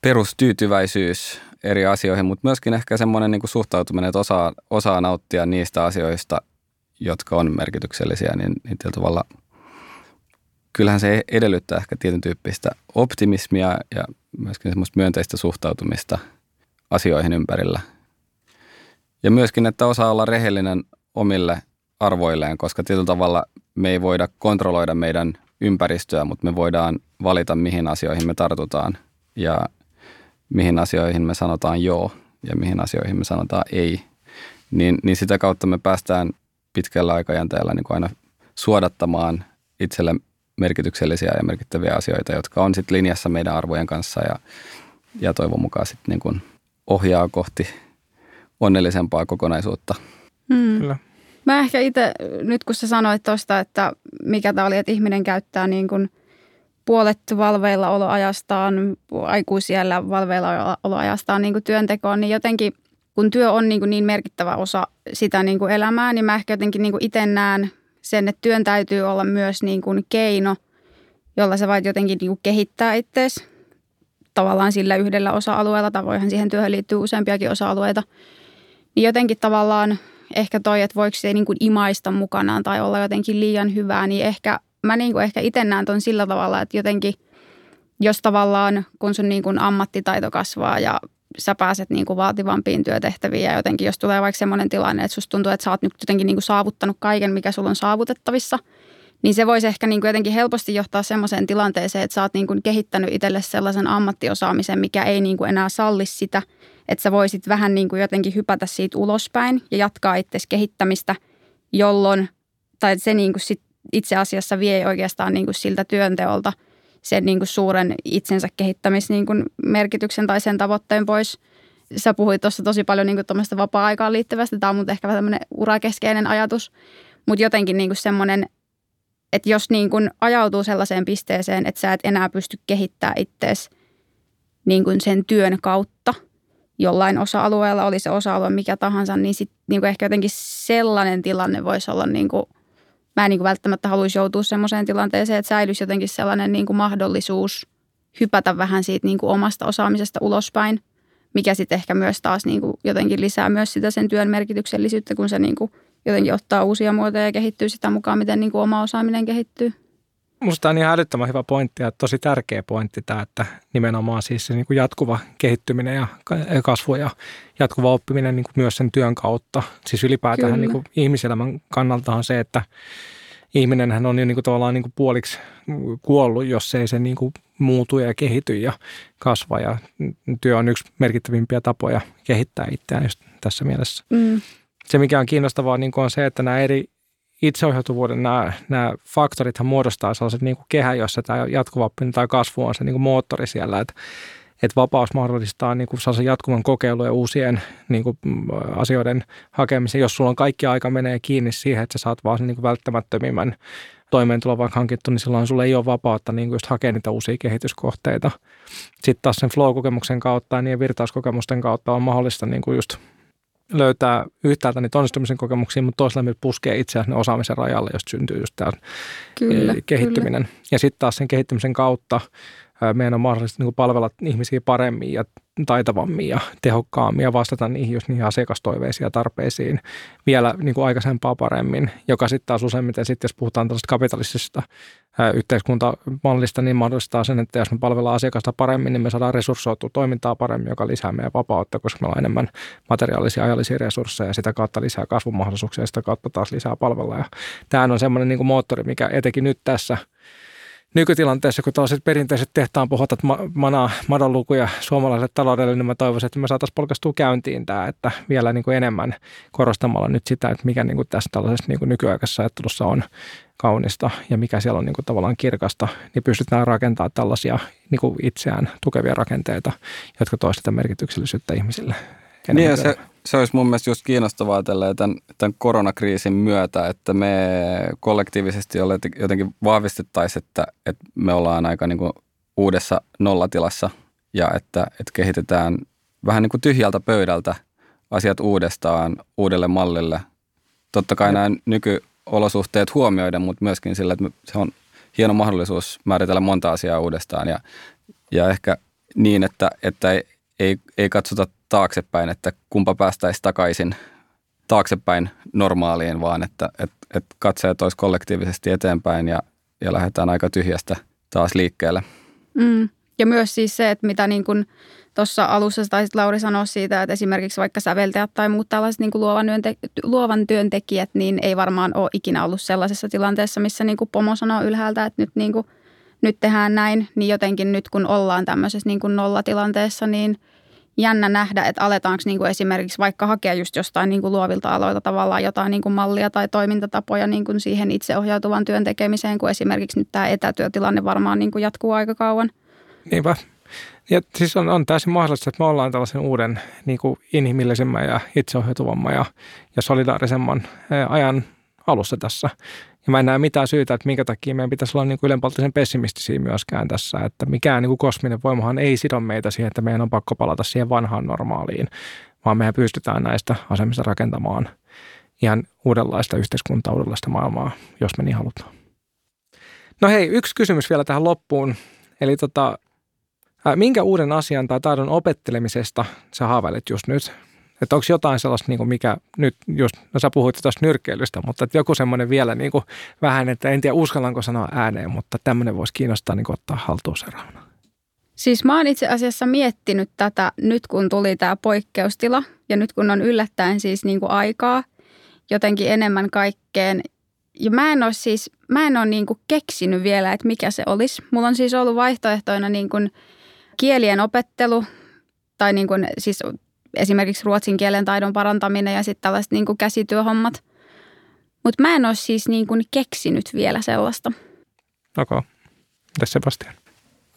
perustyytyväisyys eri asioihin, mutta myöskin ehkä semmoinen niin kuin suhtautuminen, että osaa, osaa nauttia niistä asioista, jotka on merkityksellisiä, niin, niin tavalla – kyllähän se edellyttää ehkä tietyn tyyppistä optimismia ja myöskin semmoista myönteistä suhtautumista asioihin ympärillä. Ja myöskin, että osaa olla rehellinen omille arvoilleen, koska tietyllä tavalla me ei voida kontrolloida meidän ympäristöä, mutta me voidaan valita, mihin asioihin me tartutaan ja mihin asioihin me sanotaan joo ja mihin asioihin me sanotaan ei. Niin, niin sitä kautta me päästään pitkällä aikajänteellä niin aina suodattamaan itselle merkityksellisiä ja merkittäviä asioita, jotka on sitten linjassa meidän arvojen kanssa ja, ja toivon mukaan sitten niin kuin ohjaa kohti onnellisempaa kokonaisuutta. Hmm. Kyllä. Mä ehkä itse, nyt kun sä sanoit tuosta, että mikä tämä oli, että ihminen käyttää niin kuin puolet valveilla oloajastaan, aikuisiellä valveilla oloajastaan niin kuin työntekoon, niin jotenkin kun työ on niin, kuin niin merkittävä osa sitä niin kuin elämää, niin mä ehkä jotenkin niin kuin itse näen sen, että työn täytyy olla myös niin kuin keino, jolla sä voit jotenkin niin kuin kehittää itseäsi tavallaan sillä yhdellä osa-alueella, tai voihan siihen työhön liittyy useampiakin osa-alueita. Niin jotenkin tavallaan ehkä toi, että voiko se niin kuin imaista mukanaan tai olla jotenkin liian hyvää, niin ehkä mä niin kuin ehkä itse näen ton sillä tavalla, että jotenkin jos tavallaan kun sun niin kuin ammattitaito kasvaa ja sä pääset niin kuin vaativampiin työtehtäviin ja jotenkin jos tulee vaikka semmoinen tilanne, että susta tuntuu, että sä oot nyt jotenkin niin kuin saavuttanut kaiken, mikä sulla on saavutettavissa, niin se voisi ehkä niin kuin jotenkin helposti johtaa semmoiseen tilanteeseen, että sä oot niin kuin kehittänyt itselle sellaisen ammattiosaamisen, mikä ei niin kuin enää salli sitä, että sä voisit vähän niin kuin jotenkin hypätä siitä ulospäin ja jatkaa itse kehittämistä, jolloin, tai se niin kuin sit itse asiassa vie oikeastaan niin kuin siltä työnteolta – sen niin kuin suuren itsensä kehittämismerkityksen niin tai sen tavoitteen pois. Sä puhuit tuossa tosi paljon niin tuommoista vapaa-aikaan liittyvästä. Tämä on mutta ehkä vähän tämmöinen urakeskeinen ajatus. Mutta jotenkin niin kuin semmoinen että jos niin kuin ajautuu sellaiseen pisteeseen, että sä et enää pysty kehittämään itseäsi niin kuin sen työn kautta jollain osa-alueella, oli se osa-alue mikä tahansa, niin sitten niin kuin ehkä jotenkin sellainen tilanne voisi olla, niin kuin, mä en niin kuin välttämättä haluaisi joutua sellaiseen tilanteeseen, että säilyisi jotenkin sellainen niin kuin mahdollisuus hypätä vähän siitä niin kuin omasta osaamisesta ulospäin, mikä sitten ehkä myös taas niin kuin jotenkin lisää myös sitä sen työn merkityksellisyyttä, kun se niin kuin jotenkin ottaa uusia muotoja ja kehittyy sitä mukaan, miten niin kuin oma osaaminen kehittyy. Musta on ihan älyttömän hyvä pointti ja tosi tärkeä pointti tämä, että nimenomaan siis se niin kuin jatkuva kehittyminen ja kasvu ja jatkuva oppiminen niin kuin myös sen työn kautta. Siis ylipäätään niin kuin ihmiselämän kannalta on se, että ihminenhän on jo niin kuin tavallaan niin kuin puoliksi kuollut, jos ei se niin kuin muutu ja kehity ja kasva. Ja työ on yksi merkittävimpiä tapoja kehittää itseään just tässä mielessä. Mm. Se, mikä on kiinnostavaa, niin kuin on se, että nämä eri itseohjautuvuuden nämä, nämä faktorithan muodostaa sellaisen niin kuin kehän, jossa tämä jatkuva tai kasvu on se niin kuin moottori siellä, että, että vapaus mahdollistaa niin kuin sellaisen jatkuvan kokeilun ja uusien niin kuin, asioiden hakemisen, jos sulla on kaikki aika menee kiinni siihen, että sä saat vaan sen niin kuin välttämättömimmän toimeentulo vaikka hankittu, niin silloin sulla ei ole vapautta niin just hakea niitä uusia kehityskohteita. Sitten taas sen flow-kokemuksen kautta ja niiden virtauskokemusten kautta on mahdollista niin kuin just löytää yhtäältä niitä onnistumisen kokemuksia, mutta toisaalta myös puskee itseään osaamisen rajalle, josta syntyy just tämä kyllä, kehittyminen. Kyllä. Ja sitten taas sen kehittymisen kautta meidän on mahdollista niin palvella ihmisiä paremmin ja taitavammin ja tehokkaammin ja vastata niihin just niihin asiakastoiveisiin ja tarpeisiin vielä niin kuin aikaisempaa paremmin, joka sitten taas useimmiten sitten, jos puhutaan tällaista kapitalistisesta yhteiskuntamallista, niin mahdollistaa sen, että jos me palvellaan asiakasta paremmin, niin me saadaan resurssoitua toimintaa paremmin, joka lisää meidän vapautta, koska meillä on enemmän materiaalisia ajallisia resursseja ja sitä kautta lisää kasvumahdollisuuksia ja sitä kautta taas lisää palvella. Ja tämähän on semmoinen niin kuin moottori, mikä etenkin nyt tässä – nykytilanteessa, kun tällaiset perinteiset tehtaan pohjatat manaa madonlukuja suomalaiselle taloudelle, niin mä toivoisin, että me saataisiin polkastua käyntiin tämä, että vielä niin kuin enemmän korostamalla nyt sitä, että mikä niin kuin tässä tällaisessa niin kuin nykyaikaisessa ajattelussa on kaunista ja mikä siellä on niin kuin tavallaan kirkasta, niin pystytään rakentamaan tällaisia niin kuin itseään tukevia rakenteita, jotka sitä merkityksellisyyttä ihmisille. Niin se, se olisi mun mielestä just kiinnostavaa tämän, tämän koronakriisin myötä, että me kollektiivisesti jotenkin vahvistettaisiin, että, että me ollaan aika niin kuin uudessa nollatilassa ja että, että kehitetään vähän niin kuin tyhjältä pöydältä asiat uudestaan uudelle mallille. Totta kai nämä nykyolosuhteet huomioida, mutta myöskin sillä, että se on hieno mahdollisuus määritellä monta asiaa uudestaan ja, ja ehkä niin, että, että ei, ei, ei katsota taaksepäin, että kumpa päästäisiin takaisin taaksepäin normaaliin, vaan että et, et katseet olisi kollektiivisesti eteenpäin ja, ja lähdetään aika tyhjästä taas liikkeelle. Mm. Ja myös siis se, että mitä niin kuin tuossa alussa taisit Lauri sanoa siitä, että esimerkiksi vaikka säveltäjät tai muut tällaiset niin kuin luovan, työnte- luovan työntekijät, niin ei varmaan ole ikinä ollut sellaisessa tilanteessa, missä niin kuin pomo sanoo ylhäältä, että nyt, niin kuin, nyt tehdään näin, niin jotenkin nyt kun ollaan tämmöisessä niin kuin nollatilanteessa, niin – jännä nähdä, että aletaanko niin kuin esimerkiksi vaikka hakea just jostain niin kuin luovilta aloilta tavallaan jotain niin kuin mallia tai toimintatapoja niin kuin siihen itseohjautuvan työn tekemiseen, kun esimerkiksi nyt tämä etätyötilanne varmaan niin kuin jatkuu aika kauan. Niinpä. Ja siis on, on täysin mahdollista, että me ollaan tällaisen uuden niin kuin inhimillisemmän ja itseohjautuvamman ja, ja solidaarisemman ajan alussa tässä. Ja mä en näe mitään syytä, että minkä takia meidän pitäisi olla niin kuin ylenpalttisen pessimistisiä myöskään tässä, että mikään niin kuin kosminen voimahan ei sido meitä siihen, että meidän on pakko palata siihen vanhaan normaaliin, vaan mehän pystytään näistä asemista rakentamaan ihan uudenlaista yhteiskuntaa, uudenlaista maailmaa, jos me niin halutaan. No hei, yksi kysymys vielä tähän loppuun. Eli tota, minkä uuden asian tai taidon opettelemisesta sä haaveilet just nyt? Että onko jotain sellaista, niin kuin mikä nyt just, no sä puhuit tuosta nyrkkeilystä, mutta että joku semmoinen vielä niin kuin vähän, että en tiedä uskallanko sanoa ääneen, mutta tämmöinen voisi kiinnostaa niin ottaa haltuun seuraavana. Siis mä oon itse asiassa miettinyt tätä nyt kun tuli tämä poikkeustila ja nyt kun on yllättäen siis niin kuin aikaa jotenkin enemmän kaikkeen. Ja mä en ole siis, mä en ole niin kuin keksinyt vielä, että mikä se olisi. Mulla on siis ollut vaihtoehtoina niin kuin kielien opettelu tai niin kuin, siis esimerkiksi ruotsin kielen taidon parantaminen ja sitten tällaiset niin kuin käsityöhommat. Mutta mä en ole siis niin kuin keksinyt vielä sellaista. Okei. Okay. Mitäs Sebastian?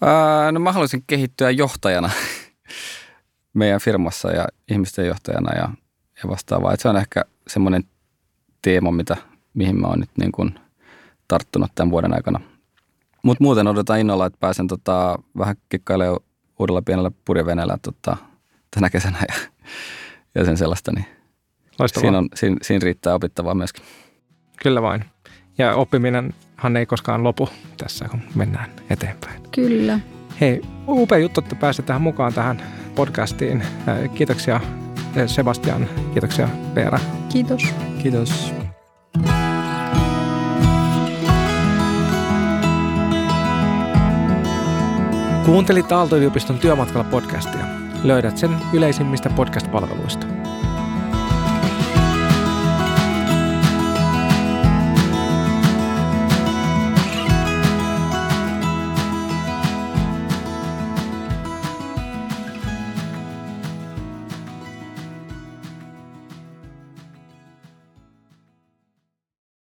Ää, no mä haluaisin kehittyä johtajana meidän firmassa ja ihmisten johtajana ja, ja vastaavaa. Et se on ehkä semmoinen teema, mitä, mihin mä oon nyt niin kuin tarttunut tämän vuoden aikana. Mutta muuten odotan innolla, että pääsen tota, vähän kikkailemaan uudella pienellä purjeveneellä tota, tänä kesänä ja, ja sen sellaista. Niin siinä, on, siinä, siinä riittää opittavaa myöskin. Kyllä vain. Ja oppiminenhan ei koskaan lopu tässä, kun mennään eteenpäin. Kyllä. Hei, upea juttu, että pääsit tähän mukaan tähän podcastiin. Kiitoksia Sebastian, kiitoksia Veera. Kiitos. Kiitos. Kuuntelit Aalto-yliopiston työmatkalla podcastia. Löydät sen yleisimmistä podcast-palveluista.